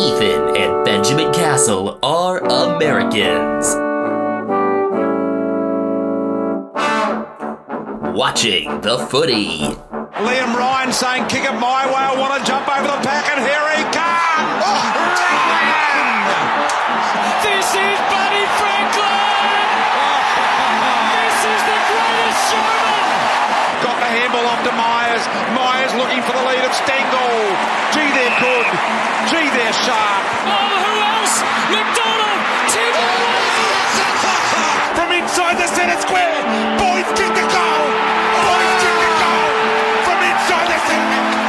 Ethan and Benjamin Castle are Americans. Watching the footy. Liam Ryan saying, kick it my way, I want to jump over the pack, and here he comes! Oh, Ryan! This is Buddy Franklin! Oh. This is the greatest showman! Handball off to Myers. Myers looking for the lead of Stengle. Gee, they're good. Gee, they're sharp. Oh, who else? McDonald! From inside the centre square, boys kick the goal. Boys kick the goal. From inside the centre.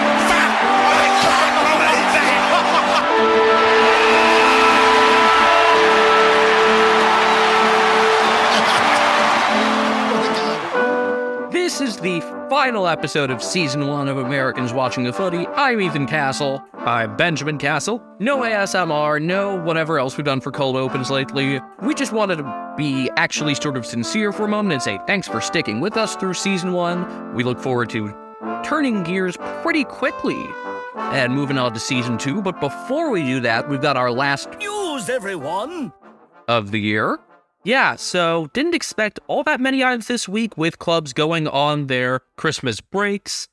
Final episode of season one of Americans Watching the Footy. I'm Ethan Castle. I'm Benjamin Castle. No ASMR, no whatever else we've done for cold opens lately. We just wanted to be actually sort of sincere for a moment and say thanks for sticking with us through season one. We look forward to turning gears pretty quickly and moving on to season two. But before we do that, we've got our last News, everyone! of the year. Yeah, so didn't expect all that many items this week with clubs going on their Christmas breaks.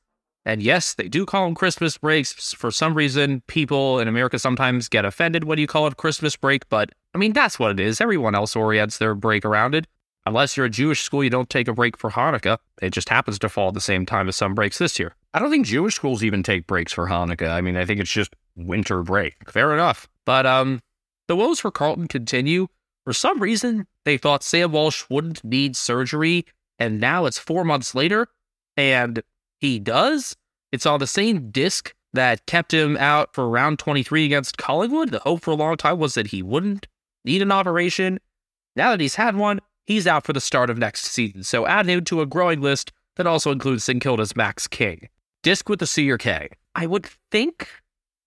And yes, they do call them Christmas breaks. For some reason, people in America sometimes get offended when you call it Christmas break, but I mean, that's what it is. Everyone else orients their break around it. Unless you're a Jewish school, you don't take a break for Hanukkah. It just happens to fall at the same time as some breaks this year. I don't think Jewish schools even take breaks for Hanukkah. I mean, I think it's just winter break. Fair enough. But um, the woes for Carlton continue. For some reason, they thought Sam Walsh wouldn't need surgery, and now it's four months later, and he does. It's on the same disc that kept him out for round 23 against Collingwood. The hope for a long time was that he wouldn't need an operation. Now that he's had one, he's out for the start of next season. So add him to a growing list that also includes St. Kilda's Max King. Disc with the C or K. I would think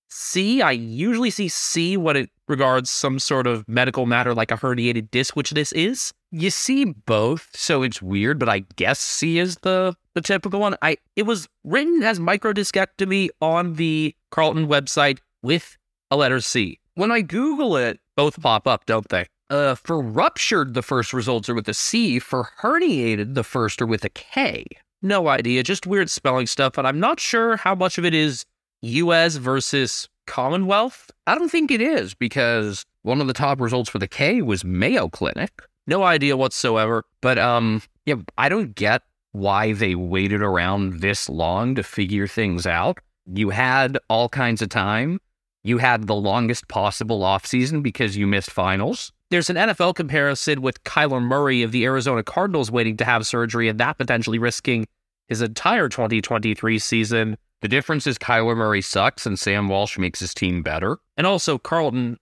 C. I usually see C when it regards some sort of medical matter like a herniated disc, which this is. You see both, so it's weird, but I guess C is the the typical one. I it was written as microdiscectomy on the Carlton website with a letter C. When I Google it, both pop up, don't they? Uh, for ruptured, the first results are with a C. For herniated, the first are with a K. No idea, just weird spelling stuff, and I'm not sure how much of it is US versus Commonwealth? I don't think it is because one of the top results for the K was Mayo Clinic. No idea whatsoever. But um yeah, I don't get why they waited around this long to figure things out. You had all kinds of time. You had the longest possible offseason because you missed finals. There's an NFL comparison with Kyler Murray of the Arizona Cardinals waiting to have surgery and that potentially risking his entire 2023 season. The difference is Kyler Murray sucks and Sam Walsh makes his team better. And also, Carlton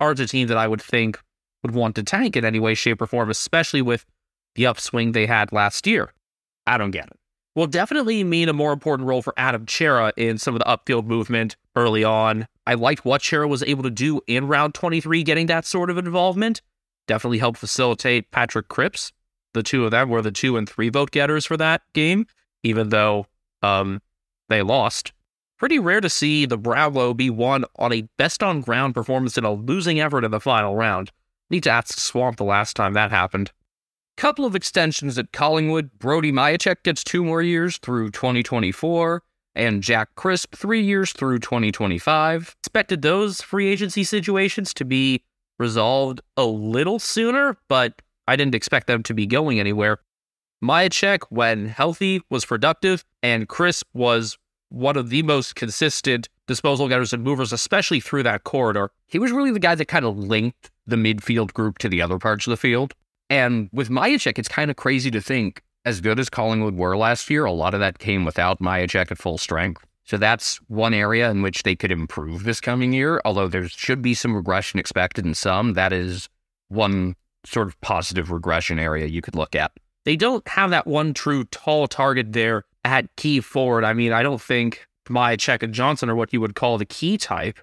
are a team that I would think would want to tank in any way, shape, or form, especially with the upswing they had last year. I don't get it. Will definitely mean a more important role for Adam Cerra in some of the upfield movement early on. I liked what Cerra was able to do in round 23, getting that sort of involvement. Definitely helped facilitate Patrick Cripps. The two of them were the two and three vote getters for that game, even though um, they lost. Pretty rare to see the Brownlow be won on a best on ground performance in a losing effort in the final round. Need to ask Swamp the last time that happened. Couple of extensions at Collingwood. Brody Mihocek gets two more years through 2024, and Jack Crisp three years through 2025. Expected those free agency situations to be resolved a little sooner, but I didn't expect them to be going anywhere. Mihocek, when healthy, was productive, and Crisp was one of the most consistent disposal getters and movers, especially through that corridor. He was really the guy that kind of linked the midfield group to the other parts of the field. And with Mihocek, it's kind of crazy to think, as good as Collingwood were last year, a lot of that came without Mihocek at full strength. So that's one area in which they could improve this coming year, although there should be some regression expected in some. That is one sort of positive regression area you could look at. They don't have that one true tall target there at key forward. I mean, I don't think Mihocek and Johnson are what you would call the key type.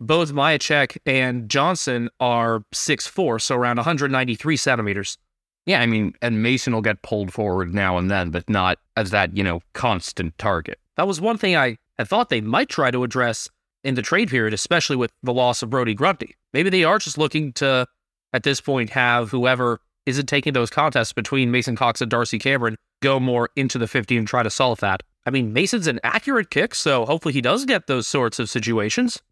Both Mihocek and Johnson are 6'4, so around 193 centimeters. Yeah, I mean, and Mason will get pulled forward now and then, but not as that, you know, constant target. That was one thing I had thought they might try to address in the trade period, especially with the loss of Brodie Grundy. Maybe they are just looking to, at this point, have whoever isn't taking those contests between Mason Cox and Darcy Cameron go more into the 50 and try to solve that. I mean, Mason's an accurate kick, so hopefully he does get those sorts of situations.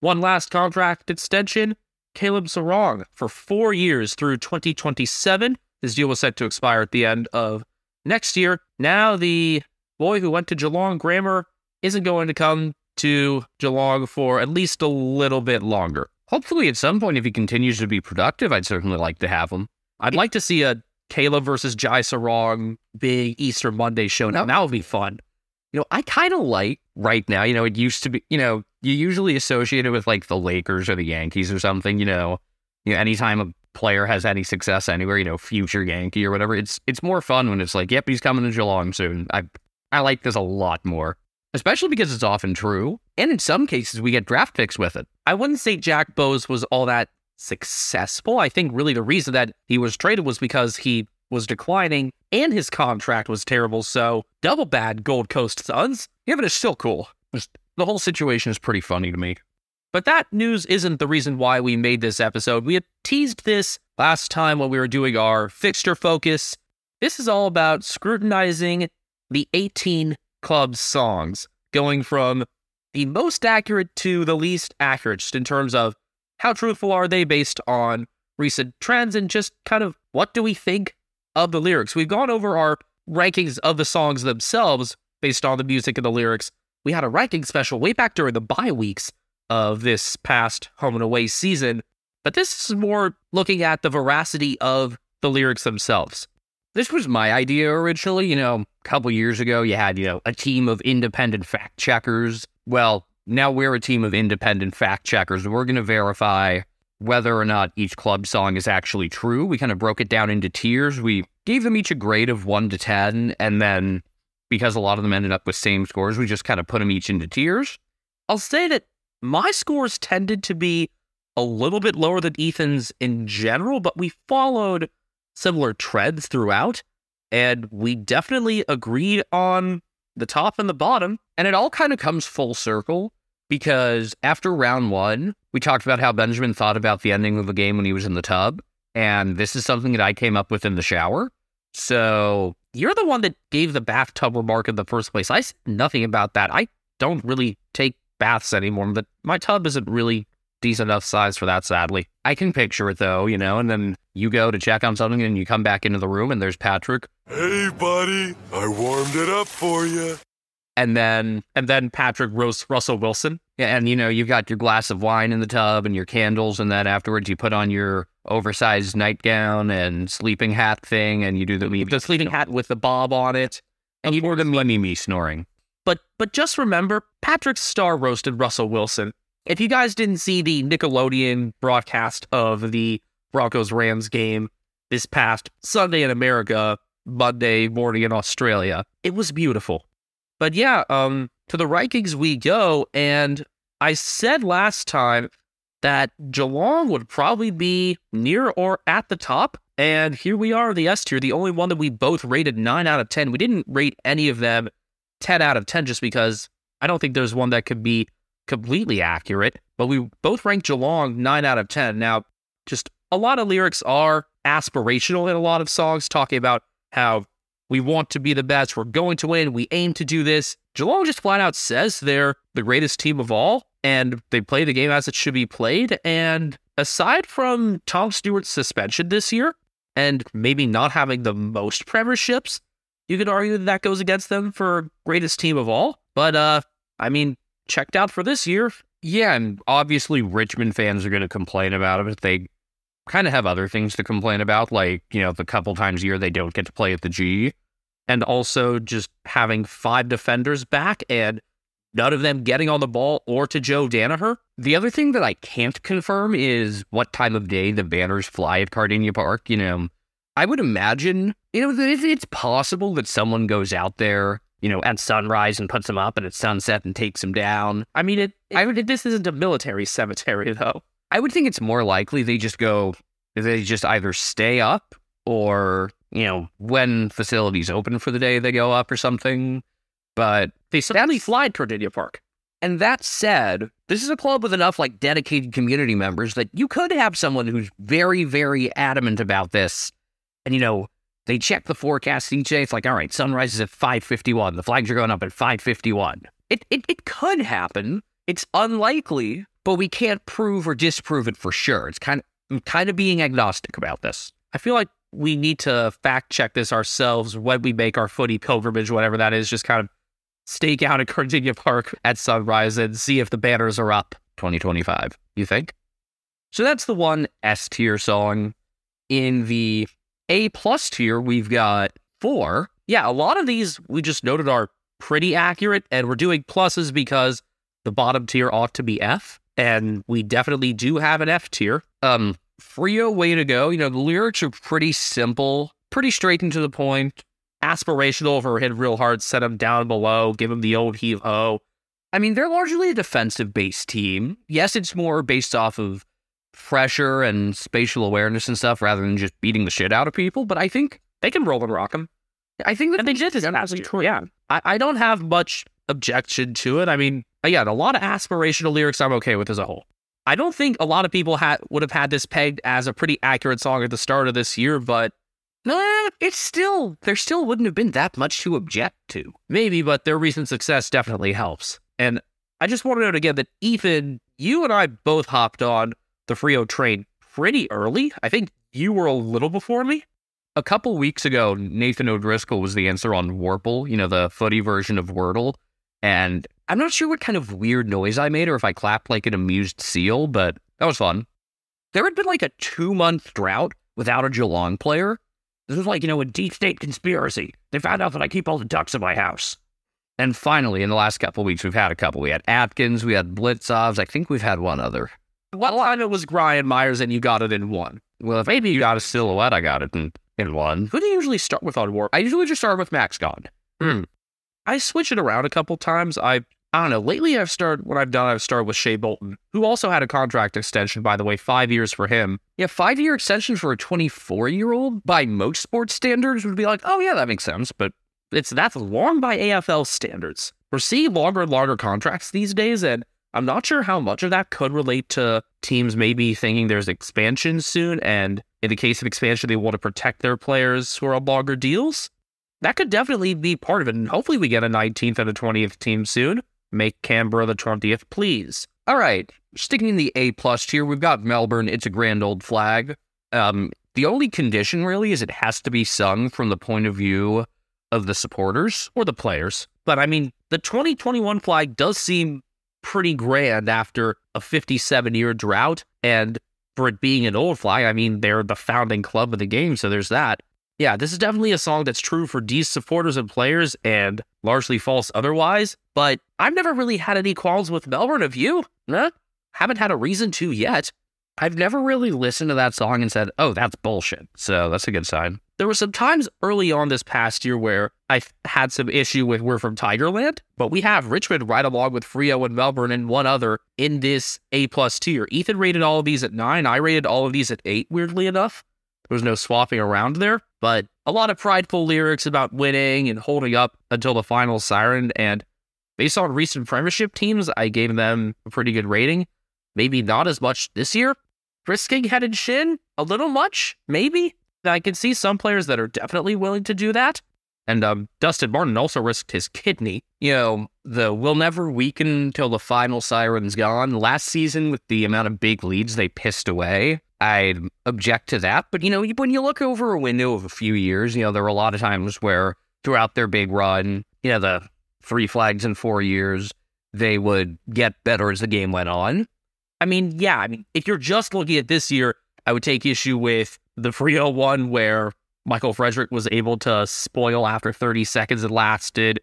One last contract extension Caleb Serong for four years through 2027. His deal was set to expire at the end of next year. Now, the boy who went to Geelong Grammar isn't going to come to Geelong for at least a little bit longer. Hopefully, at some point, if he continues to be productive, I'd certainly like to have him. I'd like to see a Caleb versus Jai Serong big Easter Monday show. Now, that would be fun. You know, I kind of like right now, you know, it used to be, you know, you usually associate it with like the Lakers or the Yankees or something, you know, you know, anytime a player has any success anywhere, you know, future Yankee or whatever, it's it's more fun when it's like, yep, he's coming to Geelong soon. I I like this a lot more, especially because it's often true, and in some cases we get draft picks with it. I wouldn't say Jack Bowes was all that successful. I think really the reason that he was traded was because he was declining and his contract was terrible. So double bad Gold Coast Suns. Yeah, but it's still cool. Just, the whole situation is pretty funny to me. But that news isn't the reason why we made this episode. We had teased this last time when we were doing our fixture focus. This is all about scrutinizing the 18 club songs, going from the most accurate to the least accurate, just in terms of how truthful are they based on recent trends and just kind of what do we think of the lyrics. We've gone over our rankings of the songs themselves based on the music and the lyrics. We had a ranking special way back during the bye weeks of this past home and away season, but this is more looking at the veracity of the lyrics themselves. This was my idea originally. You know, a couple years ago, you had, you know, a team of independent fact checkers. Well, now we're a team of independent fact checkers. We're going to verify whether or not each club song is actually true. We kind of broke it down into tiers. We gave them each a grade of one to 10. And then because a lot of them ended up with same scores, we just kind of put them each into tiers. I'll say that my scores tended to be a little bit lower than Ethan's in general, but we followed similar trends throughout. And we definitely agreed on the top and the bottom. And it all kind of comes full circle because after round one, we talked about how Benjamin thought about the ending of the game when he was in the tub. And this is something that I came up with in the shower. So you're the one that gave the bathtub remark in the first place. I said nothing about that. I don't really take baths anymore, but my tub isn't really decent enough size for that, sadly. I can picture it though, you know, and then you go to check on something and you come back into the room and there's Patrick. Hey, buddy, I warmed it up for you and then and then Patrick roasts Russell Wilson. And you know, you've got your glass of wine in the tub and your candles, and then afterwards you put on your oversized nightgown and sleeping hat thing, and you do the the sleeping hat with the bob on it, and you do the me me snoring. But but just remember, Patrick Star roasted Russell Wilson. If you guys didn't see the Nickelodeon broadcast of the Broncos Rams game this past Sunday in America, Monday morning in Australia, it was beautiful. But yeah, um, to the rankings we go. And I said last time that Geelong would probably be near or at the top. And here we are, the S tier, the only one that we both rated 9 out of 10. We didn't rate any of them 10 out of 10 just because I don't think there's one that could be completely accurate. But we both ranked Geelong 9 out of 10. Now, just a lot of lyrics are aspirational in a lot of songs, talking about how we want to be the best. We're going to win. We aim to do this. Geelong just flat out says they're the greatest team of all, and they play the game as it should be played. And aside from Tom Stewart's suspension this year, and maybe not having the most premierships, you could argue that, that goes against them for greatest team of all. But uh, I mean, checked out for this year. Yeah, and obviously Richmond fans are going to complain about it. They kind of have other things to complain about, like, you know, the couple times a year they don't get to play at the G. And also just having five defenders back and none of them getting on the ball or to Joe Daniher. The other thing that I can't confirm is what time of day the banners fly at Kardinia Park. You know, I would imagine, you know, it's possible that someone goes out there, you know, at sunrise and puts them up and at sunset and takes them down. I mean, it, it I this isn't a military cemetery though. I would think it's more likely they just go, they just either stay up or, you know, when facilities open for the day, they go up or something. But They suddenly fly to Kardinia Park. And that said, this is a club with enough like dedicated community members that you could have someone who's very, very adamant about this. And you know, they check the forecast each day. It's like, all right, sunrise is at 551. The flags are going up at 551. It, it, it could happen. It's unlikely, but we can't prove or disprove it for sure. It's kind of, I'm kind of being agnostic about this. I feel like we need to fact check this ourselves when we make our footy pilgrimage, whatever that is, just kind of stake out at Kardinia Park at sunrise and see if the banners are up 2025. you think? So that's the one S tier song. In the A plus tier, we've got four. Yeah, a lot of these we just noted are pretty accurate, and we're doing pluses because the bottom tier ought to be F, and we definitely do have an F tier. Um, Freo, way to go. You know, the lyrics are pretty simple, pretty straight and to the point. Aspirational for hit real hard, set him down below, give him the old heave ho. I mean, they're largely a defensive based team. Yes, it's more based off of pressure and spatial awareness and stuff rather than just beating the shit out of people, but I think They can roll and rock them. I think that And they did this past year. Yeah. I, I don't have much objection to it. I mean, again, a lot of aspirational lyrics I'm okay with as a whole. I don't think a lot of people had would have had this pegged as a pretty accurate song at the start of this year, but no, it's still there still wouldn't have been that much to object to. maybe, but their recent success definitely helps. And I just want to note again that Ethan, you and I both hopped on the Freo train pretty early. I think you were a little before me. A couple weeks ago, Nathan O'Driscoll was the answer on Warple, you know, the footy version of Wordle. And I'm not sure what kind of weird noise I made or if I clapped like an amused seal, but that was fun. There had been like a two month drought without a Geelong player. This was like, you know, a deep state conspiracy. They found out that I keep all the ducks in my house. And finally, in the last couple weeks, we've had a couple. We had Atkins, we had Blicavs. I think we've had one other. I know it was Brian Myers, and you got it in one. Well, if maybe you got a silhouette, I got it in, in one. Who do you usually start with on Warp? I usually just start with Max Gawn. I switch it around a couple times. I I don't know. Lately, I've started what I've done. I've started with Shai Bolton, who also had a contract extension, by the way, five years for him. Yeah, five year extension for a 24 year old by most sports standards would be like, oh, yeah, that makes sense. But It's that's long by AFL standards. We're seeing longer and longer contracts these days, and I'm not sure how much of that could relate to teams maybe thinking there's expansion soon, and in the case of expansion, they want to protect their players who are on longer deals. That could definitely be part of it, and hopefully we get a 19th and a 20th team soon. Make Canberra the 20th, please. all right, sticking in the A plus tier, we've got Melbourne. It's a grand old flag. Um, the only condition really is it has to be sung from the point of view of the supporters. or the players. But I mean, the 2021 flag does seem pretty grand after a 57 year drought. And for it being an old flag, I mean, they're the founding club of the game. So there's that. Yeah, this is definitely a song that's true for these supporters and players and largely false otherwise. But I've never really had any qualms with Melbourne. of you? Nah, haven't had a reason to yet. I've never really listened to that song and said, oh, that's bullshit. So that's a good sign. There were some times early on this past year where I had some issue with We're from Tigerland, but we have Richmond right along with Freo and Melbourne and one other in this A plus tier. Ethan rated all of these at nine. I rated all of these at eight, weirdly enough. There was no swapping around there, but a lot of prideful lyrics about winning and holding up until the final siren. And based on recent premiership teams, I gave them a pretty good rating. Maybe not as much this year. Risking head and shin, a little much, maybe. I can see some players that are definitely willing to do that. And um, Dustin Martin also risked his kidney. You know, the we'll never weaken till the final siren's gone. Last season, with the amount of big leads they pissed away, I object to that. But, you know, when you look over a window of a few years, you know, there were a lot of times where throughout their big run, you know, the three flags in four years, they would get better as the game went on. I mean, yeah, I mean, if you're just looking at this year, I would take issue with the Freo oh one where Michael Frederick was able to spoil after 30 seconds it lasted.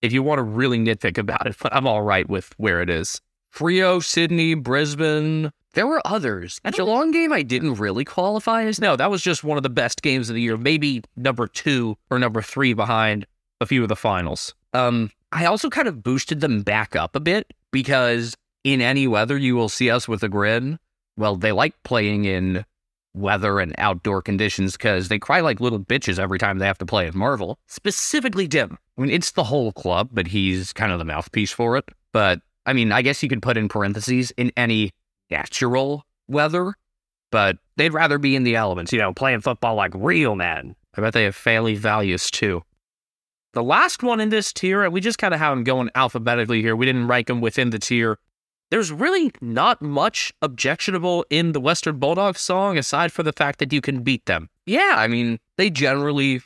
If you want to really nitpick about it, but I'm all right with where it is. Freo, oh Sydney, Brisbane. There were others. That Geelong game I didn't really qualify as. No, that was just one of the best games of the year. Maybe number two or number three behind a few of the finals. Um, I also kind of boosted them back up a bit because in any weather you will see us with a grin. Well, they like playing in weather and outdoor conditions because they cry like little bitches every time they have to play at Marvel. Specifically, Dim. I mean, it's the whole club, but he's kind of the mouthpiece for it. But I mean, I guess you could put in parentheses in any natural weather, but they'd rather be in the elements, you know, playing football like real men. I bet they have family values too. The last one in this tier, and we just kind of have them going alphabetically here. We didn't rank them within the tier. There's really not much objectionable in the Western Bulldogs song aside for the fact that you can beat them. Yeah, I mean, they generally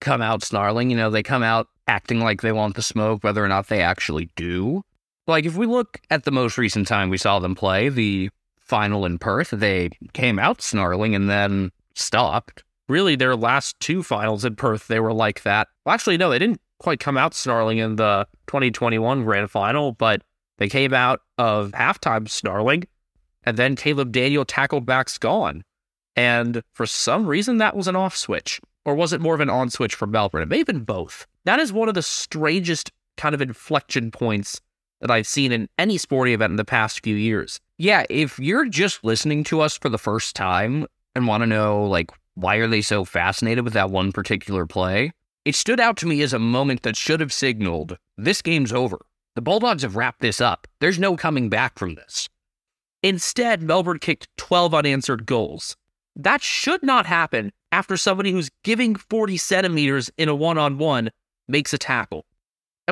come out snarling. You know, they come out acting like they want the smoke, whether or not they actually do. Like, if we look at the most recent time we saw them play, the final in Perth, they came out snarling and then stopped. Really, their last two finals in Perth, they were like that. Well, actually, no, they didn't quite come out snarling in the 2021 grand final, but they came out of halftime snarling, and then Caleb Daniel tackled Max Gawn. And for some reason, that was an off switch. Or was it more of an on switch for Melbourne? It may have been both. That is one of the strangest kind of inflection points that I've seen in any sporting event in the past few years. Yeah, if you're just listening to us for the first time and want to know, like, why are they so fascinated with that one particular play? It stood out to me as a moment that should have signaled this game's over. The Bulldogs have wrapped this up. There's no coming back from this. Instead, Melbourne kicked 12 unanswered goals. That should not happen after somebody who's giving 40 centimeters in a one on one makes a tackle.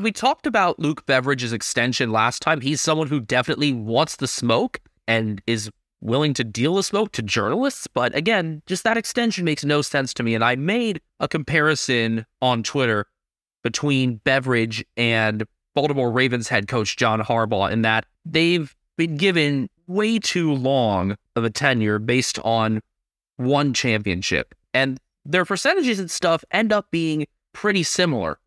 And we talked about Luke Beveridge's extension last time. He's someone who definitely wants the smoke and is willing to deal the smoke to journalists. But again, just that extension makes no sense to me. And I made a comparison on Twitter between Beveridge and Baltimore Ravens head coach John Harbaugh in that they've been given way too long of a tenure based on one championship. And their percentages and stuff end up being pretty similar.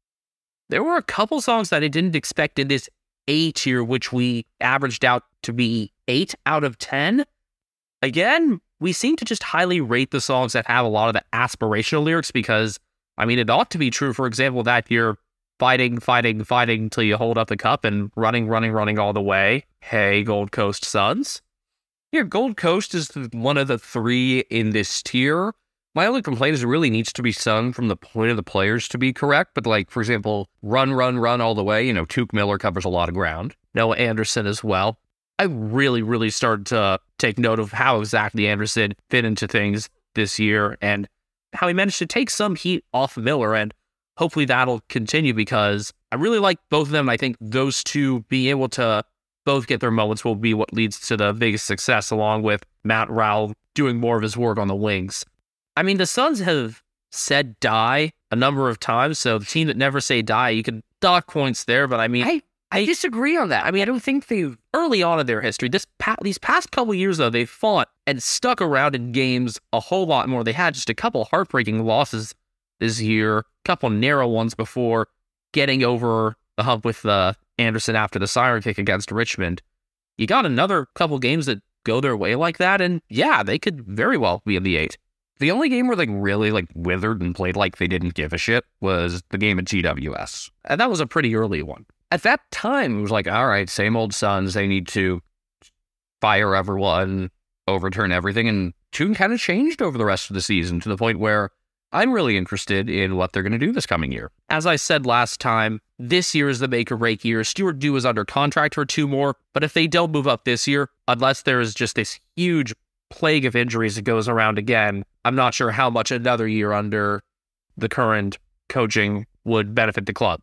There were a couple songs that I didn't expect in this A tier, which we averaged out to be eight out of 10. Again, we seem to just highly rate the songs that have a lot of the aspirational lyrics because, I mean, it ought to be true, for example, that you're fighting, fighting, fighting till you hold up the cup and running, running, running all the way. Hey, Gold Coast Suns. Here, Gold Coast is one of the three in this tier. My only complaint is it really needs to be sung from the point of the players to be correct. But, like, for example, run, run, run all the way. You know, Touk Miller covers a lot of ground. Noah Anderson as well. I really, really started to take note of how exactly Anderson fit into things this year and how he managed to take some heat off Miller. And hopefully that'll continue because I really like both of them. I think those two being able to both get their moments will be what leads to the biggest success, along with Matt Rowell doing more of his work on the wings. I mean, the Suns have said die a number of times, so the team that never say die, you can dock points there, but I mean, I, I disagree on that. I mean, I don't think they've early on in their history, this pa- these past couple years though, they fought and stuck around in games a whole lot more. They had just a couple heartbreaking losses this year, a couple narrow ones before getting over the hump with uh, Anderson after the siren kick against Richmond. You got another couple games that go their way like that, and yeah, they could very well be in the eight. The only game where they really like withered and played like they didn't give a shit was the game at GWS. And that was a pretty early one. At that time, it was like, all right, same old Suns. They need to fire everyone, overturn everything. And tune kind of changed over the rest of the season to the point where I'm really interested in what they're going to do this coming year. As I said last time, this year is the make or break year. Stuart Dew is under contract for two more, but if they don't move up this year, unless there is just this huge plague of injuries that goes around again, I'm not sure how much another year under the current coaching would benefit the club.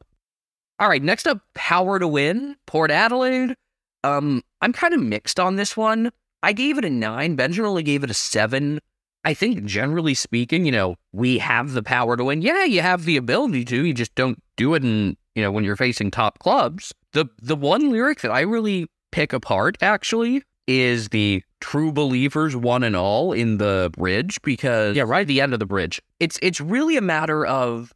All right, next up, Power to Win, Port Adelaide. Um, I'm kind of mixed on this one. I gave it a nine. Benjamin only gave it a seven. I think generally speaking, you know, we have the power to win. Yeah, you have the ability to. You just don't do it in, you know, when you're facing top clubs. The the one lyric that I really pick apart actually is the true believers one and all in the bridge because Yeah, right at the end of the bridge. it's it's really a matter of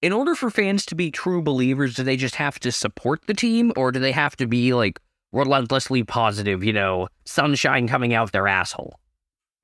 in order for fans to be true believers, do they just have to support the team or do they have to be like relentlessly positive, you know, sunshine coming out their asshole?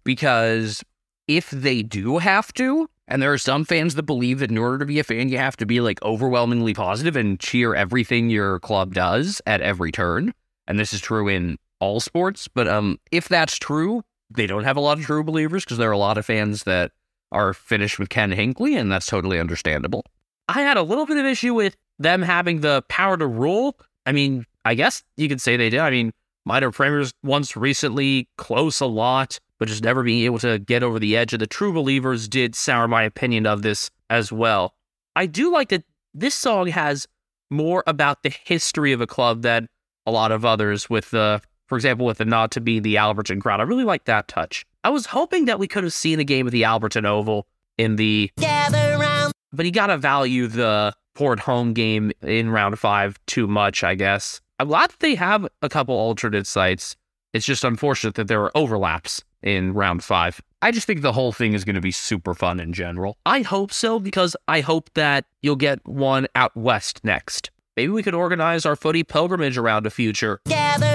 Because if they do have to, and there are some fans that believe that in order to be a fan, you have to be like overwhelmingly positive and cheer everything your club does at every turn. And this is true in all sports. But um, if that's true, they don't have a lot of true believers because there are a lot of fans that are finished with Ken Hinkley, and that's totally understandable. I had a little bit of issue with them having the power to rule. I mean, I guess you could say they did. I mean, minor premiers once recently, close a lot, but just never being able to get over the edge. And the true believers did sour my opinion of this as well. I do like that this song has more about the history of a club than a lot of others with the for example, with the nod to be the Alberton crowd. I really like that touch. I was hoping that we could have seen a game of the Alberton Oval in the gather round, but you gotta value the port home game in round five too much, I guess. I'm glad that they have a couple alternate sites. It's just unfortunate that there are overlaps in round five. I just think the whole thing is going to be super fun in general. I hope so because I hope that you'll get one out west next. Maybe we could organize our footy pilgrimage around a future. Gather.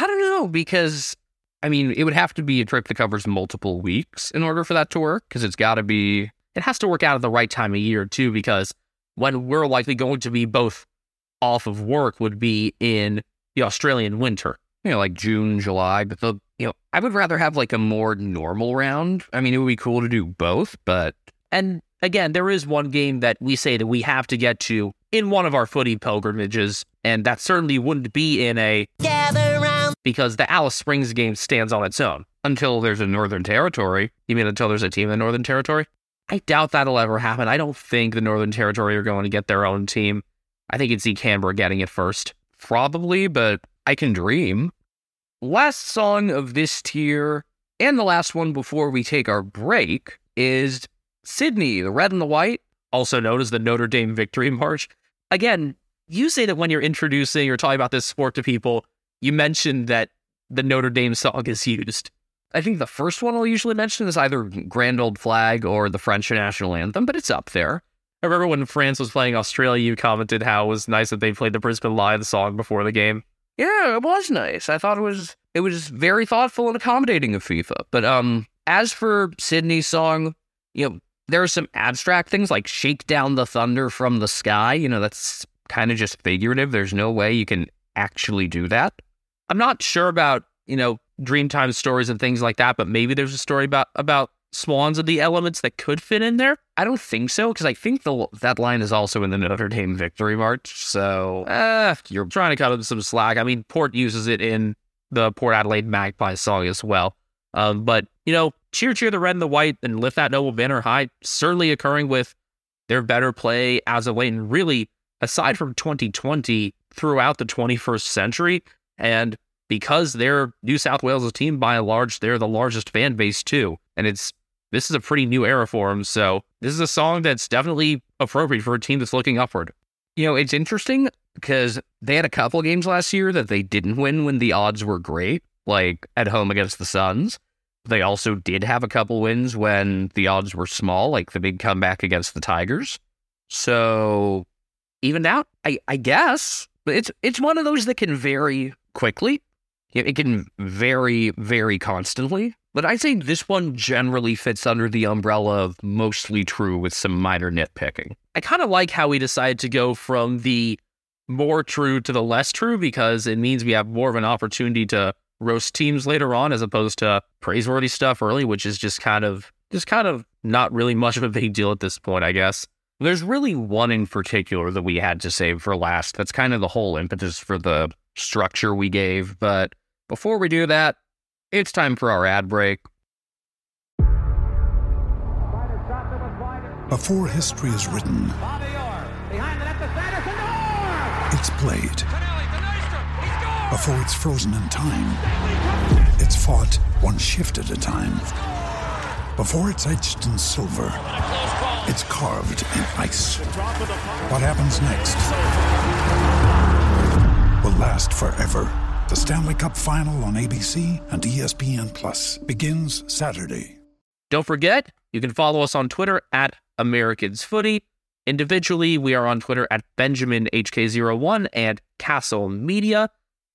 I don't know because I mean it would have to be a trip that covers multiple weeks in order for that to work because it's got to be it has to work out at the right time of year too because when we're likely going to be both off of work would be in the Australian winter. You know, like June, July, but the you know, I would rather have like a more normal round. I mean, it would be cool to do both, but and again, there is one game that we say that we have to get to in one of our footy pilgrimages, and that certainly wouldn't be in a gather because the Alice Springs game stands on its own. Until there's a Northern Territory. You mean until there's a team in the Northern Territory? I doubt that'll ever happen. I don't think the Northern Territory are going to get their own team. I think you'd see Canberra getting it first. Probably, but I can dream. Last song of this tier, and the last one before we take our break, is Sydney, the red and the white, also known as the Notre Dame Victory March. Again, you say that when you're introducing or talking about this sport to people, you mentioned that the Notre Dame song is used. I think the first one I'll usually mention is either Grand Old Flag or the French national anthem, but it's up there. I remember when France was playing Australia, you commented how it was nice that they played the Brisbane Lions song before the game. Yeah, it was nice. I thought it was it was very thoughtful and accommodating of FIFA. But um, as for Sydney's song, you know, there are some abstract things like shake down the thunder from the sky. You know, that's kind of just figurative. There's no way you can actually do that. I'm not sure about, you know, Dreamtime stories and things like that, but maybe there's a story about about swans and the elements that could fit in there. I don't think so because I think the that line is also in the Notre Dame Victory March. So uh, you're trying to cut them some slack. I mean, Port uses it in the Port Adelaide Magpies song as well. Um, but you know, cheer, cheer the red and the white and lift that noble banner high, certainly occurring with their better play as of late. And really, aside from 2020, throughout the 21st century. And because they're New South Wales' team by and large, they're the largest fan base too. And it's this is a pretty new era for them. So this is a song that's definitely appropriate for a team that's looking upward. You know, it's interesting because they had a couple games last year that they didn't win when the odds were great, like at home against the Suns. They also did have a couple wins when the odds were small, like the big comeback against the Tigers. So even out, I, I guess. But it's it's one of those that can vary quickly. It can vary very constantly. But I'd say this one generally fits under the umbrella of mostly true with some minor nitpicking. I kind of like how we decided to go from the more true to the less true because it means we have more of an opportunity to roast teams later on as opposed to praiseworthy stuff early, which is just kind of just kind of not really much of a big deal at this point, I guess. There's really one in particular that we had to save for last. That's kind of the whole impetus for the structure we gave. But before we do that, it's time for our ad break. Before history is written, it's played before it's frozen in time. It's fought one shift at a time. Before it's etched in silver, it's carved in ice. What happens next will last forever. The Stanley Cup Final on ABC and ESPN Plus begins Saturday. Don't forget, you can follow us on Twitter at Americans Footy. Individually, we are on Twitter at Benjamin HK01 and Castle Media.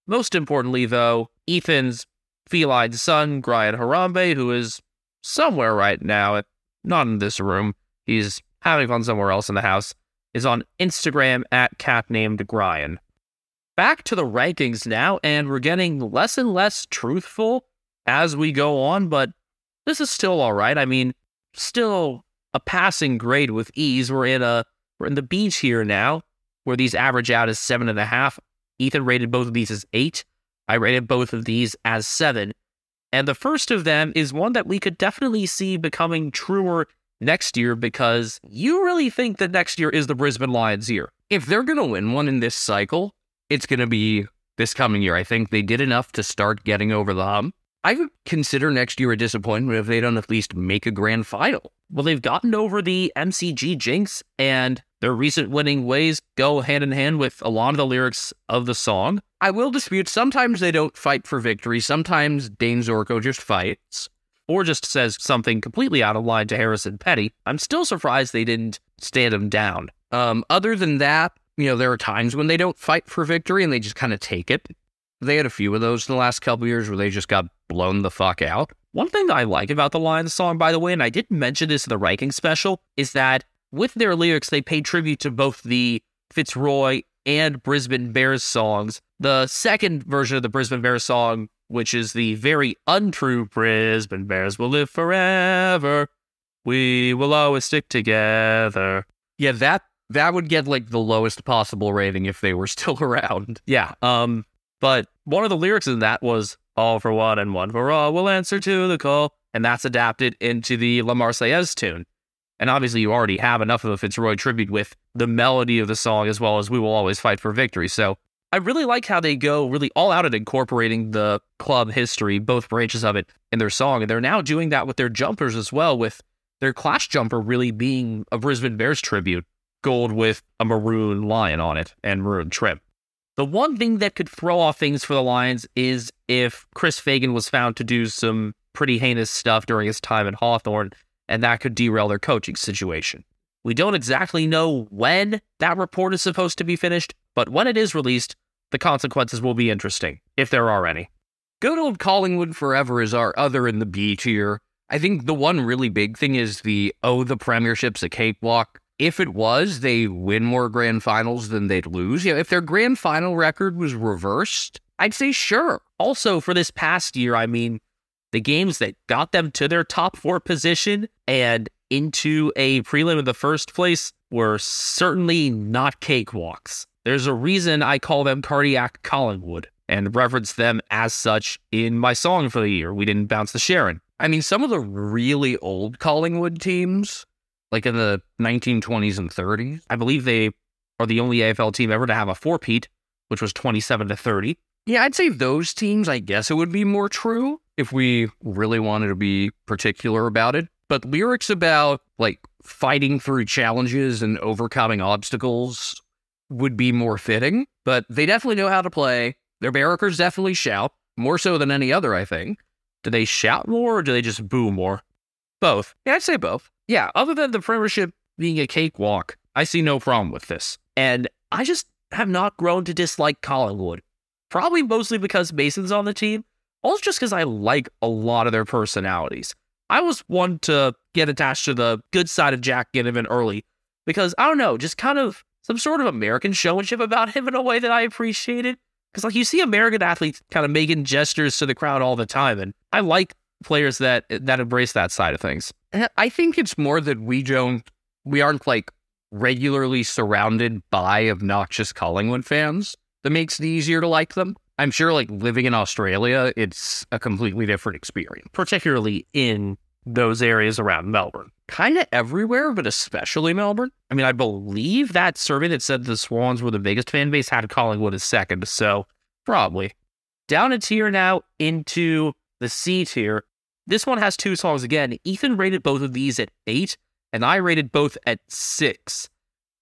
Most importantly, though, Ethan's feline son, Brian Harambe, who is somewhere right now, not in this room, he's having fun somewhere else in the house, is on Instagram at cat named Brian. Back to the rankings now, and we're getting less and less truthful as we go on, but this is still all right. I mean, still a passing grade with ease. We're in a we're in the beach here now, where these average out as seven and a half. Ethan rated both of these as eight. I rated both of these as seven. And the first of them is one that we could definitely see becoming truer next year because you really think that next year is the Brisbane Lions year. If they're going to win one in this cycle, it's going to be this coming year. I think they did enough to start getting over the hump. I would consider next year a disappointment if they don't at least make a grand final. Well, they've gotten over the MCG jinx, and their recent winning ways go hand in hand with a lot of the lyrics of the song. I will dispute sometimes they don't fight for victory. Sometimes Dane Zorko just fights. Or just says something completely out of line to Harrison Petty. I'm still surprised they didn't stand him down. Um, other than that, you know, there are times when they don't fight for victory and they just kind of take it. They had a few of those in the last couple years where they just got blown the fuck out. One thing I like about the Lions song, by the way, and I didn't mention this in the ranking special, is that with their lyrics, they pay tribute to both the Fitzroy and Brisbane Bears songs. The second version of the Brisbane Bears song, which is the very untrue Brisbane Bears will live forever. We will always stick together. Yeah, that that would get like the lowest possible rating if they were still around. Yeah. Um, but one of the lyrics in that was all for one and one for all will answer to the call. And that's adapted into the La Marseillaise tune. And obviously, you already have enough of a Fitzroy tribute with the melody of the song as well as We Will Always Fight for Victory. So I really like how they go really all out at incorporating the club history, both branches of it, in their song. And they're now doing that with their jumpers as well, with their Clash jumper really being a Brisbane Bears tribute, gold with a maroon lion on it and maroon trim. The one thing that could throw off things for the Lions is if Chris Fagan was found to do some pretty heinous stuff during his time at Hawthorn, and that could derail their coaching situation. We don't exactly know when that report is supposed to be finished, but when it is released, the consequences will be interesting, if there are any. Good old Collingwood Forever is our other in the B tier. I think the one really big thing is the oh, the Premiership's a cakewalk if it was, they win more grand finals than they'd lose. You know, if their grand final record was reversed, I'd say sure. Also, for this past year, I mean, the games that got them to their top four position and into a prelim in the first place were certainly not cakewalks. There's a reason I call them cardiac Collingwood and reference them as such in my song for the year. We didn't bounce the Sharon. I mean, some of the really old Collingwood teams like in the 1920s and 30s. I believe they are the only AFL team ever to have a four-peat, which was 27 to 30. Yeah, I'd say those teams, I guess it would be more true if we really wanted to be particular about it. But lyrics about like fighting through challenges and overcoming obstacles would be more fitting. But they definitely know how to play. Their barrackers definitely shout, more so than any other, I think. Do they shout more or do they just boo more? Both. Yeah, I'd say both yeah, other than the premiership being a cakewalk, I see no problem with this. And I just have not grown to dislike Collingwood. Probably mostly because Mason's on the team, also just because I like a lot of their personalities. I was one to get attached to the good side of Jack Ginnivan early because I don't know, just kind of some sort of American showmanship about him in a way that I appreciated. Because like you see American athletes kind of making gestures to the crowd all the time, and I like players that that embrace that side of things. Uh, I think it's more that we don't we aren't like regularly surrounded by obnoxious Collingwood fans that makes it easier to like them. I'm sure like living in Australia, it's a completely different experience, particularly in those areas around Melbourne. Kind of everywhere, but especially Melbourne. I mean, I believe that survey that said the Swans were the biggest fan base had Collingwood as second, so probably. Down a tier now into the C tier. This one has two songs again. Ethan rated both of these at eight, and I rated both at six.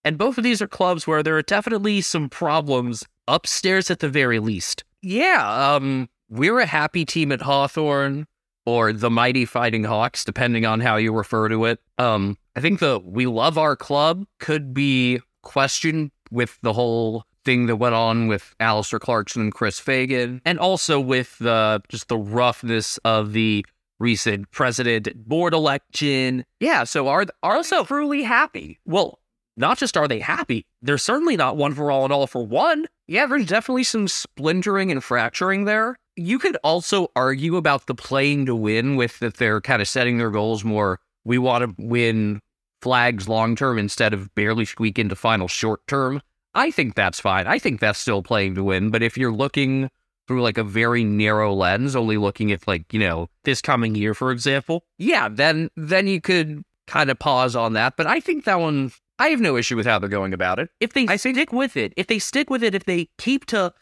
And both of these are clubs where there are definitely some problems upstairs at the very least. Yeah, um, we're a happy team at Hawthorn or the Mighty Fighting Hawks, depending on how you refer to it. Um, I think the We Love Our Club could be questioned with the whole thing that went on with Alastair Clarkson and Chris Fagan, and also with the just the roughness of the recent president board election. Yeah, so are are also truly happy? Well, not just are they happy, they're certainly not one for all and all for one. Yeah, there's definitely some splintering and fracturing there. You could also argue about the playing to win with that they're kind of setting their goals more. We want to win flags long term instead of barely squeak into final short term. I think that's fine. I think that's still playing to win. But if you're looking through like a very narrow lens, only looking at like, you know, This coming year, for example, yeah, then then you could kind of pause on that. But I think that one I have no issue with how they're going about it. if they I stick with it, if they stick with it, if they keep to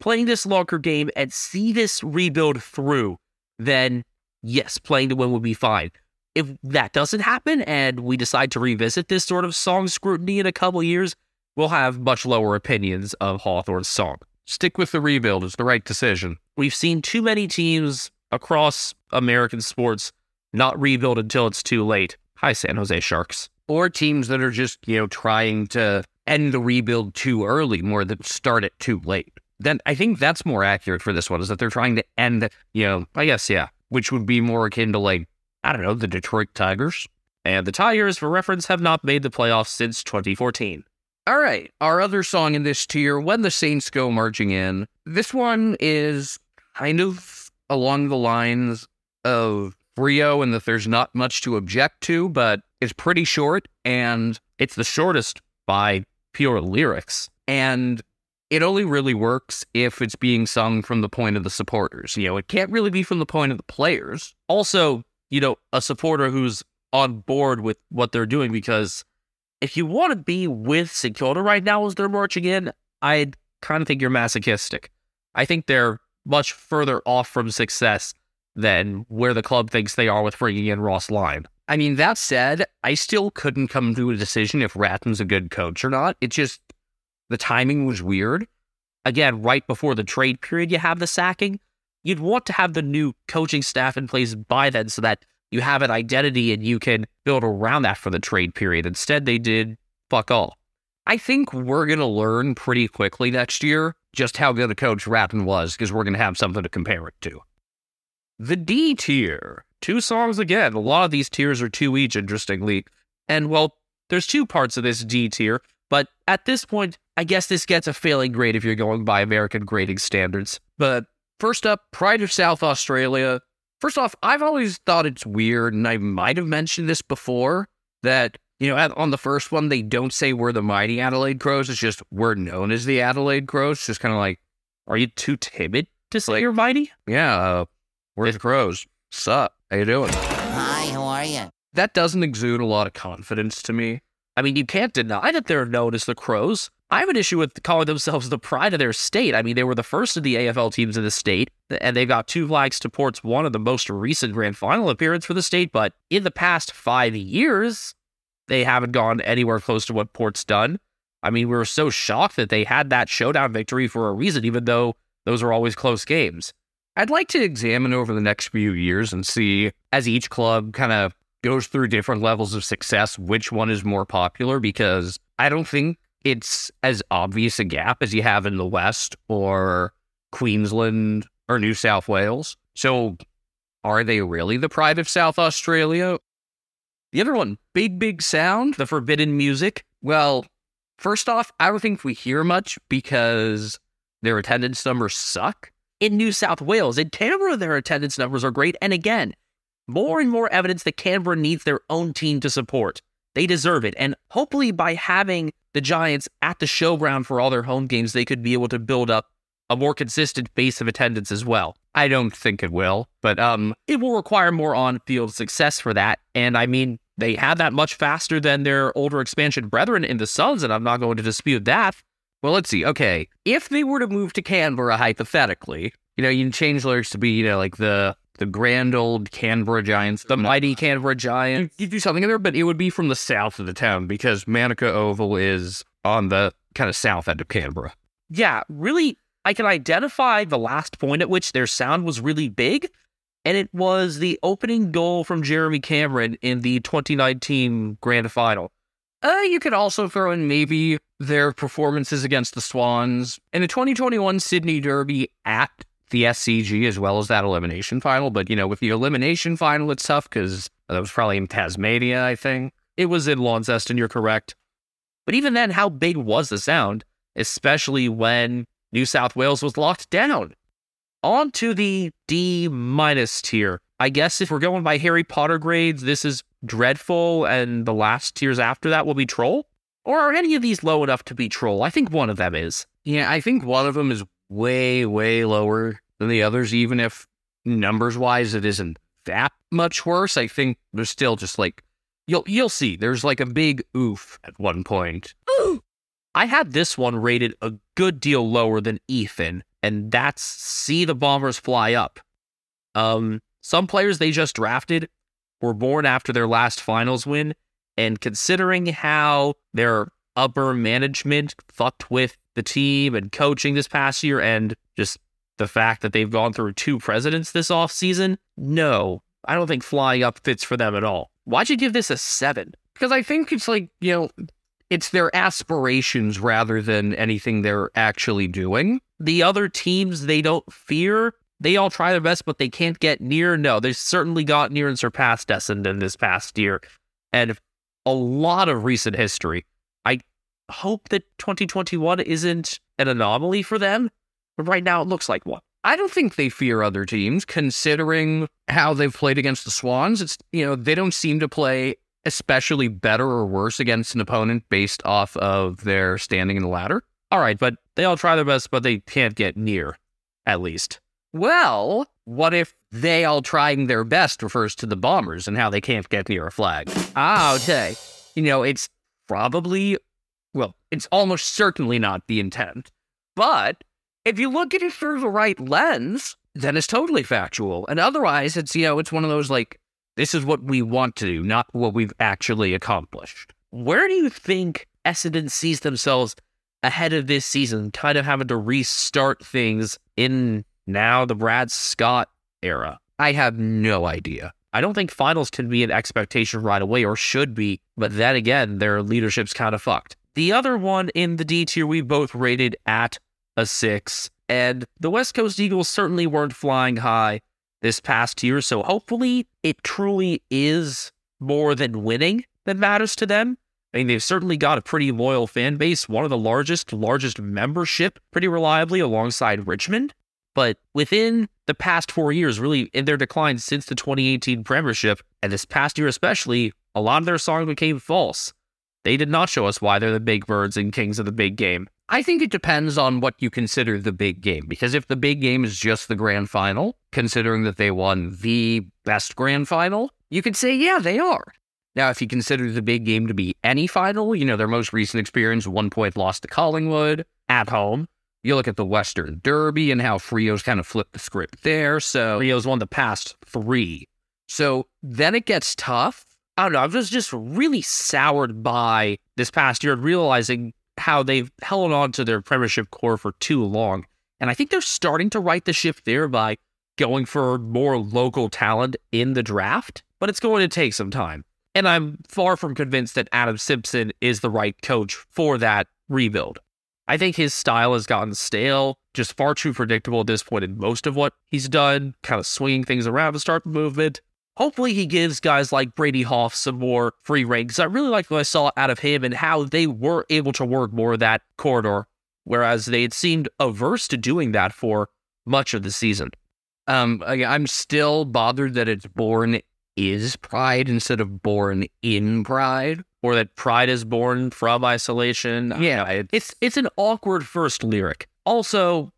playing this longer game and see this rebuild through, then yes, playing to win would be fine. If that doesn't happen and we decide to revisit this sort of song scrutiny in a couple years, we'll have much lower opinions of Hawthorn's song. Stick with the rebuild is the right decision. We've seen too many teams across American sports not rebuild until it's too late. Hi, San Jose Sharks. Or teams that are just, you know, trying to end the rebuild too early, more than start it too late. Then I think that's more accurate for this one, is that they're trying to end, you know, I guess, yeah. which would be more akin to like, I don't know, the Detroit Tigers. And the Tigers, for reference, have not made the playoffs since 2014. All right. Our other song in this tier, When the Saints Go Marching In. This one is kind of along the lines of Rio and that there's not much to object to, but it's pretty short and It's the shortest by pure lyrics. and it only really works if it's being sung from the point of the supporters. You know, it can't really be from the point of the players. Also, you know, a supporter who's on board with what they're doing because if you want to be with Secura right now as they're marching in, I kind of think you're masochistic. I think they're much further off from success than where the club thinks they are with bringing in Ross Lyon. I mean, that said, I still couldn't come to a decision if Ratten's a good coach or not. It just, the timing was weird. Again, right before the trade period, you have the sacking. You'd want to have the new coaching staff in place by then so that you have an identity and you can build around that for the trade period. Instead, they did fuck all. I think we're going to learn pretty quickly next year just how good a coach Ratten was because we're going to have something to compare it to. The D tier. Two songs again. A lot of these tiers are two each, interestingly. And well, there's two parts of this D tier, but at this point, I guess this gets a failing grade if you're going by American grading standards. But first up, Pride of South Australia. First off, I've always thought it's weird, and I might have mentioned this before, that, you know, at, on the first one, they don't say we're the mighty Adelaide Crows. It's just we're known as the Adelaide Crows. It's just kind of like, Are you too timid to say Like- you're mighty? yeah, uh, we're the Crows. Sup? How you doing? Hi, how are you? That doesn't exude a lot of confidence to me. I mean, you can't deny that they're known as the Crows. I have an issue with calling themselves the pride of their state. I mean, they were the first of the AFL teams in the state, and they've got two flags to Port's one of the most recent grand final appearance for the state. But in the past five years, they haven't gone anywhere close to what Port's done. I mean, we were so shocked that they had that showdown victory for a reason, even though those are always close games. I'd like to examine over the next few years and see, as each club kind of goes through different levels of success, which one is more popular because I don't think it's as obvious a gap as you have in the West or Queensland or New South Wales. So, are they really the pride of South Australia? The other one, Big Big Sound, The forbidden music. well, first off, I don't think we hear much because their attendance numbers suck. in New South Wales. In Canberra, their attendance numbers are great. And again, more and more evidence that Canberra needs their own team to support. They deserve it. And hopefully, by having the Giants at the showground for all their home games, they could be able to build up a more consistent base of attendance as well. I don't think it will, but um, It will require more on field success for that. And I mean, they had that much faster than their older expansion brethren in the Suns, and I'm not going to dispute that. Well, let's see. Okay, if they were to move to Canberra, hypothetically, you know, you can change lyrics to be, you know, like the the grand old Canberra Giants, The mighty Canberra Giants. You do something in there, but it would be from the south of the town because Manuka Oval is on the kind of south end of Canberra. yeah, really, I can identify the last point at which their sound was really big, and it was the opening goal from Jeremy Cameron in the 2019 grand final. Uh, you could also throw in maybe their performances against the Swans in the 2021 Sydney Derby at the SCG as well as that elimination final. But, you know, with the elimination final, it's tough because that was probably in Tasmania, I think. It was in Launceston, you're correct. But even then, how big was the sound? Especially when New South Wales was locked down. On to the D minus tier. I guess if we're going by Harry Potter grades, this is dreadful, and the last tiers after that will be troll? Or are any of these low enough to be troll? I think one of them is. Yeah, I think one of them is way, way lower than the others, even if numbers wise it isn't that much worse. I think there's still just like you'll you'll see. There's like a big oof at one point. I had this one rated a good deal lower than Ethan, and that's see the Bombers fly up. Um, some players they just drafted were born after their last finals win, and considering how their upper management fucked with the team and coaching this past year, and just the fact that they've gone through two presidents this offseason, no, I don't think flying up fits for them at all. Why'd you give this a seven? Because I think it's like, you know, it's their aspirations rather than anything they're actually doing. The other teams they don't fear, they all try their best, but they can't get near. No, they certainly got near and surpassed Essendon this past year. And a lot of recent history. Hope that 2021 isn't an anomaly for them, but right now it looks like one. I don't think they fear other teams, considering how they've played against the Swans. It's you know they don't seem to play especially better or worse against an opponent based off of their standing in the ladder. All right, but they all try their best, but they can't get near, at least. Well, what if they all trying their best refers to the Bombers and how they can't get near a flag? Ah, okay. You know, it's probably, well, it's almost certainly not the intent. But if you look at it through the right lens, then it's totally factual. And otherwise, it's, you know, it's one of those like, this is what we want to do, not what we've actually accomplished. Where do you think Essendon sees themselves ahead of this season, kind of having to restart things in now the Brad Scott era? I have no idea. I don't think finals can be an expectation right away or should be, but then again, their leadership's kind of fucked. The other one in the D tier we both rated at a six, and the West Coast Eagles certainly weren't flying high this past year, so hopefully it truly is more than winning that matters to them. I mean, they've certainly got a pretty loyal fan base, one of the largest, largest membership, pretty reliably alongside Richmond. But within the past four years, really in their decline since the 2018 Premiership, and this past year especially, a lot of their songs became false. They did not show us why they're the big birds and kings of the big game. I think it depends on what you consider the big game. Because if the big game is just the grand final, considering that they won the best grand final, you could say, yeah, they are. Now, if you consider the big game to be any final, you know, their most recent experience, one point lost to Collingwood at home. You look at the Western Derby and how Freo's kind of flipped the script there. So Freo's won the past three. So then it gets tough. I don't know. I was just really soured by this past year, and realizing how they've held on to their premiership core for too long. And I think they're starting to right the ship there by going for more local talent in the draft, but it's going to take some time. And I'm far from convinced that Adam Simpson is the right coach for that rebuild. I think his style has gotten stale, just far too predictable at this point in most of what he's done, kind of swinging things around to start the movement. Hopefully, he gives guys like Brady Hough some more free reign because I really liked what I saw out of him and how they were able to work more of that corridor, whereas they had seemed averse to doing that for much of the season. Um, I- I'm still bothered that it's born is pride instead of born in pride. Or that pride is born from isolation. Yeah, it's, it's an awkward first lyric. Also,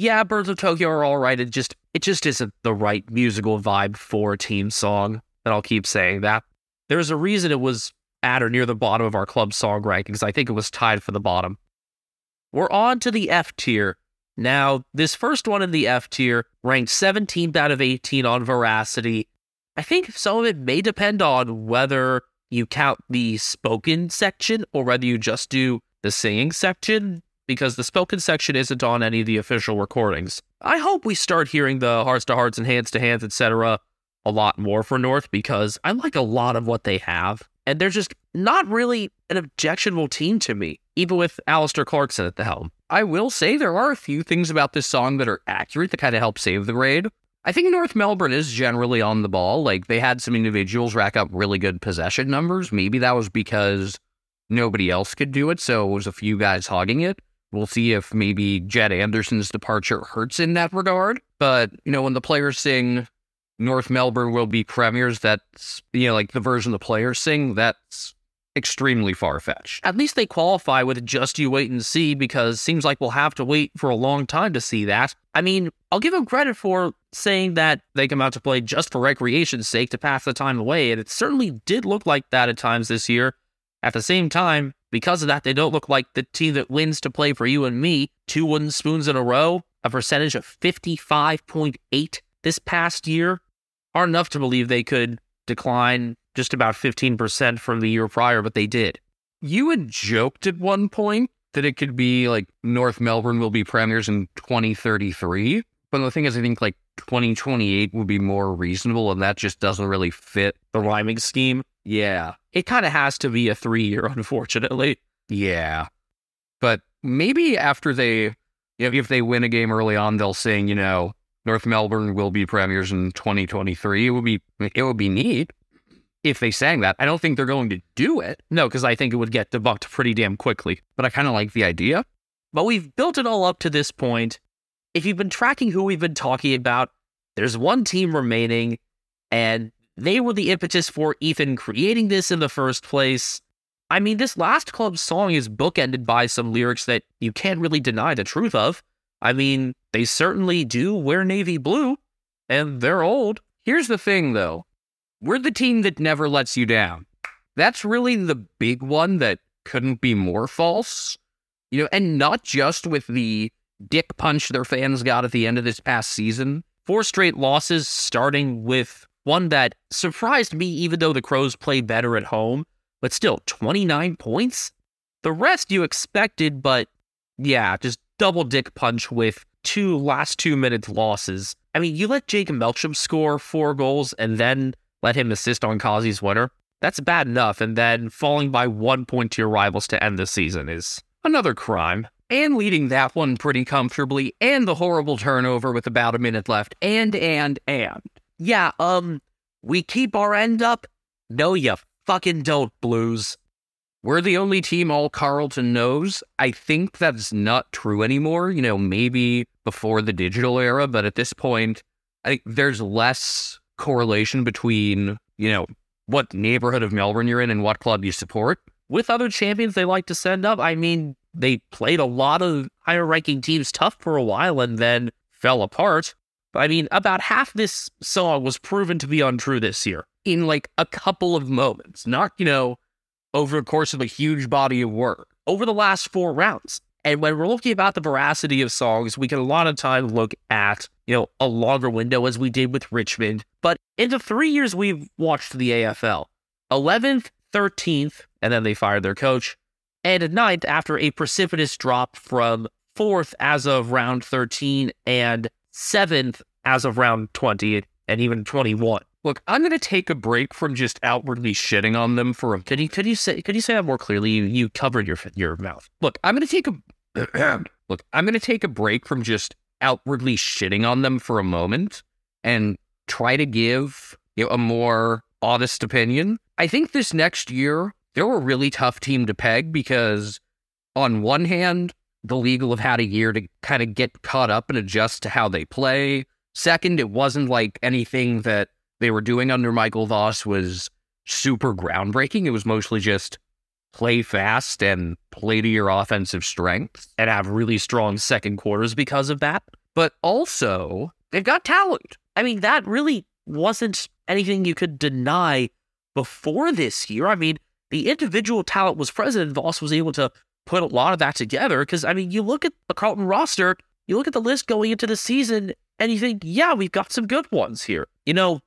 yeah, Birds of Tokyo are all right. It just it just isn't the right musical vibe for a team song. And I'll keep saying that. There's a reason it was at or near the bottom of our club song rankings. I think it was tied for the bottom. We're on to the F tier. Now, this first one in the F tier ranked 17th out of 18 on veracity. I think some of it may depend on whether you count the spoken section or whether you just do the singing section, because the spoken section isn't on any of the official recordings. I hope we start hearing the hearts to hearts and hands to hands, etc., a lot more for North because I like a lot of what they have. And they're just not really an objectionable team to me, even with Alastair Clarkson at the helm. I will say there are a few things about this song that are accurate that kind of help save the grade. I think North Melbourne is generally on the ball. Like they had some individuals rack up really good possession numbers. Maybe that was because nobody else could do it, so it was a few guys hogging it. We'll see if maybe Jed Anderson's departure hurts in that regard. But, you know, when the players sing North Melbourne will be premiers, that's, you know, like the version the players sing, that's extremely far fetched. At least they qualify with just you wait and see because seems like we'll have to wait for a long time to see that. I mean, I'll give them credit for saying that they come out to play just for recreation's sake to pass the time away, and it certainly did look like that at times this year. At the same time, because of that, they don't look like the team that wins to play for you and me. Two wooden spoons in a row, a percentage of 55.8 this past year, are enough to believe they could decline just about 15% from the year prior, but they did. You had joked at one point that it could be like North Melbourne will be premiers in 2033. But the thing is, I think like 2028 would be more reasonable, and that just doesn't really fit The rhyming scheme, Yeah. it kind of has to be a three year, unfortunately. Yeah. But maybe after they, know, if they win a game early on, they'll sing, you know, North Melbourne will be premiers in 2023. It would be, it would be neat if they sang that. I don't think they're going to do it, No, because I think it would get debunked pretty damn quickly. but I kind of like the idea. But we've built it all up to this point. If you've been tracking who we've been talking about, there's one team remaining, and they were the impetus for Ethan creating this in the first place. I mean, this last club song is bookended by some lyrics that you can't really deny the truth of. I mean, they certainly do wear navy blue, and they're old. Here's the thing, though. We're the team that never lets you down. That's really the big one that couldn't be more false. You know, and not just with the dick punch their fans got at the end of this past season. Four straight losses, starting with one that surprised me, even though the Crows played better at home, but still 29 points. The rest you expected, but yeah, just double dick punch with two last two minutes losses. I mean, you let Jacob Melksham score four goals and then let him assist on Kozzie's winner. That's bad enough, and then falling by one point to your rivals to end the season is another crime. And leading that one pretty comfortably, and the horrible turnover with about a minute left, and, and, and. Yeah, um, we keep our end up? No, you fucking don't, Blues. We're the only team all Carlton knows. I think that's not true anymore. You know, maybe before the digital era, but at this point, I think there's less correlation between, you know, what neighborhood of Melbourne you're in and what club you support. with other champions they like to send up. I mean, they played a lot of higher ranking teams tough for a while and then fell apart. I mean, about half this song was proven to be untrue this year in like a couple of moments, not, you know, over the course of a huge body of work, over the last four rounds. And when we're looking about the veracity of songs, we can a lot of time look at, you know, a longer window as we did with Richmond. But in the three years we've watched the AFL, 11th, 13th, and then they fired their coach, and ninth after a precipitous drop from fourth as of round 13 and seventh as of round 20 and even 21. Look, I'm going to take a break from just outwardly shitting on them for a Could you could you say could you say that more clearly? You, you covered your your mouth. Look, I'm going to take a look. I'm going to take a break from just outwardly shitting on them for a moment and try to give you know, a more honest opinion. I think this next year they're a really tough team to peg because, on one hand, the will have had a year to kind of get caught up and adjust to how they play. Second, it wasn't like anything that they were doing under Michael Voss was super groundbreaking. It was mostly just play fast and play to your offensive strengths. and have really strong second quarters because of that. But also, they've got talent. I mean, that really wasn't anything you could deny before this year. I mean, the individual talent was present, Voss was able to put a lot of that together. Because, I mean, you look at the Carlton roster, you look at the list going into the season, and you think, yeah, we've got some good ones here. You know,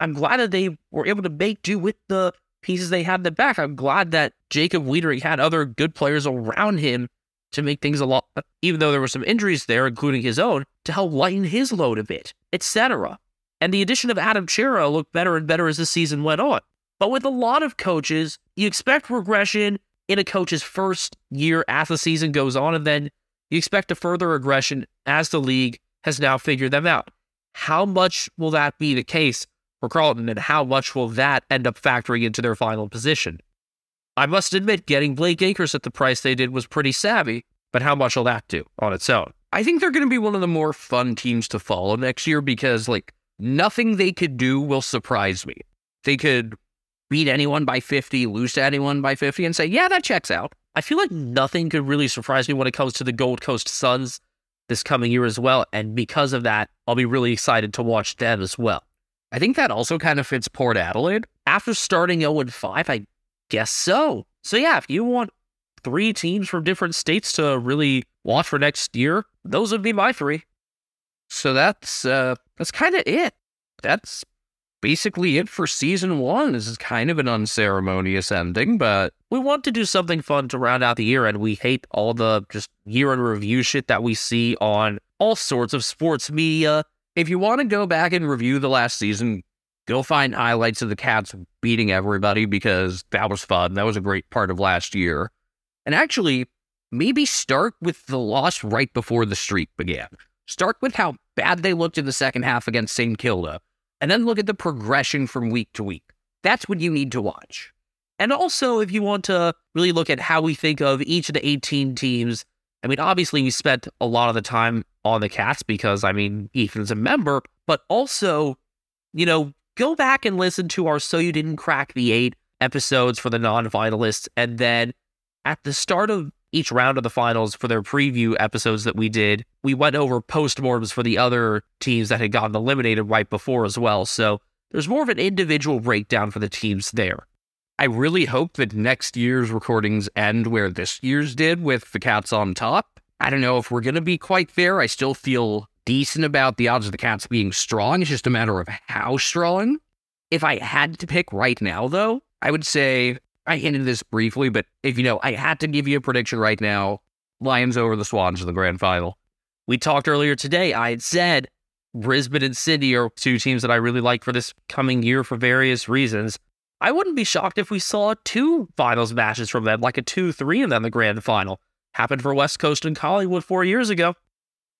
I'm glad that they were able to make do with the pieces they had in the back. I'm glad that Jacob Weitering had other good players around him to make things a lot, even though there were some injuries there, including his own, to help lighten his load a bit, etc. And the addition of Adam Cerra looked better and better as the season went on. But with a lot of coaches, you expect regression in a coach's first year as the season goes on, and then you expect a further regression as the league has now figured them out. How much will that be the case for Carlton, and how much will that end up factoring into their final position? I must admit, getting Blake Acres at the price they did was pretty savvy, But how much will that do on its own? I think they're going to be one of the more fun teams to follow next year because, like, nothing they could do will surprise me. They could beat anyone by 50, lose to anyone by 50, and say, yeah, that checks out. I feel like nothing could really surprise me when it comes to the Gold Coast Suns this coming year as well. And because of that, I'll be really excited to watch them as well. I think that also kind of fits Port Adelaide. After starting 0 5, I guess so. So, yeah, if you want three teams from different states to really watch for next year, those would be my three. So that's uh that's kind of it. That's basically it for season one. This is kind of an unceremonious ending, but we want to do something fun to round out the year, and we hate all the just year in review shit that we see on all sorts of sports media. If you want to go back and review the last season, go find highlights of the Cats beating everybody because that was fun. That was a great part of last year. And actually, maybe start with the loss right before the streak began. Start with how bad they looked in the second half against St. Kilda and then look at the progression from week to week. That's what you need to watch. And also, if you want to really look at how we think of each of the 18 teams, I mean, obviously, we spent a lot of the time on the Cats because, I mean, Ethan's a member, but also, you know, go back and listen to our So You Didn't Crack the Eight episodes for the non finalists. And then at the start of each round of the finals for their preview episodes that we did, we went over postmortems for the other teams that had gotten eliminated right before as well. So there's more of an individual breakdown for the teams there. I really hope that next year's recordings end where this year's did with the Cats on top. I don't know if we're going to be quite there. I still feel decent about the odds of the Cats being strong. It's just a matter of how strong. If I had to pick right now, though, I would say I hinted this briefly, but if you know, I had to give you a prediction right now. Lions over the Swans in the grand final. We talked earlier today. I had said Brisbane and Sydney are two teams that I really like for this coming year for various reasons. I wouldn't be shocked if we saw two finals matches from them, like a 2 3 and then the grand final. Happened for West Coast and Collingwood four years ago.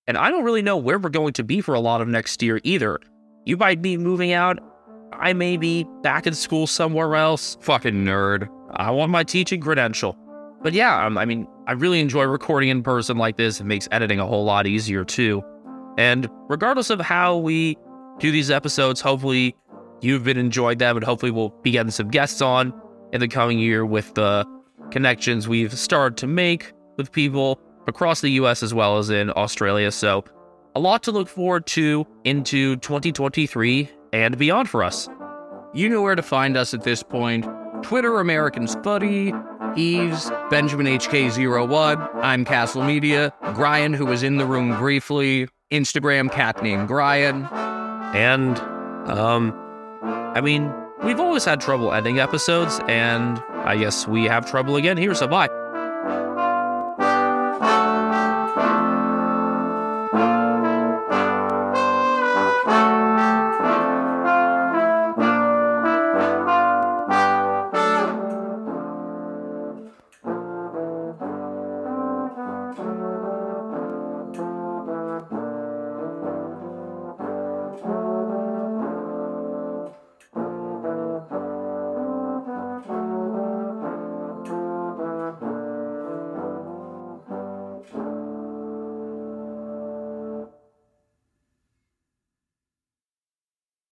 And I don't really know where we're going to be for a lot of next year either. You might be moving out. I may be back in school somewhere else. Fucking nerd. I want my teaching credential. But yeah, um, I mean, I really enjoy recording in person like this. It makes editing a whole lot easier too. And regardless of how we do these episodes, hopefully you've been enjoying them, and hopefully we'll be getting some guests on in the coming year with the connections we've started to make with people across the US as well as in Australia. So, a lot to look forward to into 2023 and beyond for us. You know where to find us at this point. Twitter Americans Footy. Eves, Benjamin HK01. I'm Castle Media. Brian, who was in the room briefly. Instagram cat named Brian. And, um, I mean, we've always had trouble ending episodes, and I guess we have trouble again here, so bye.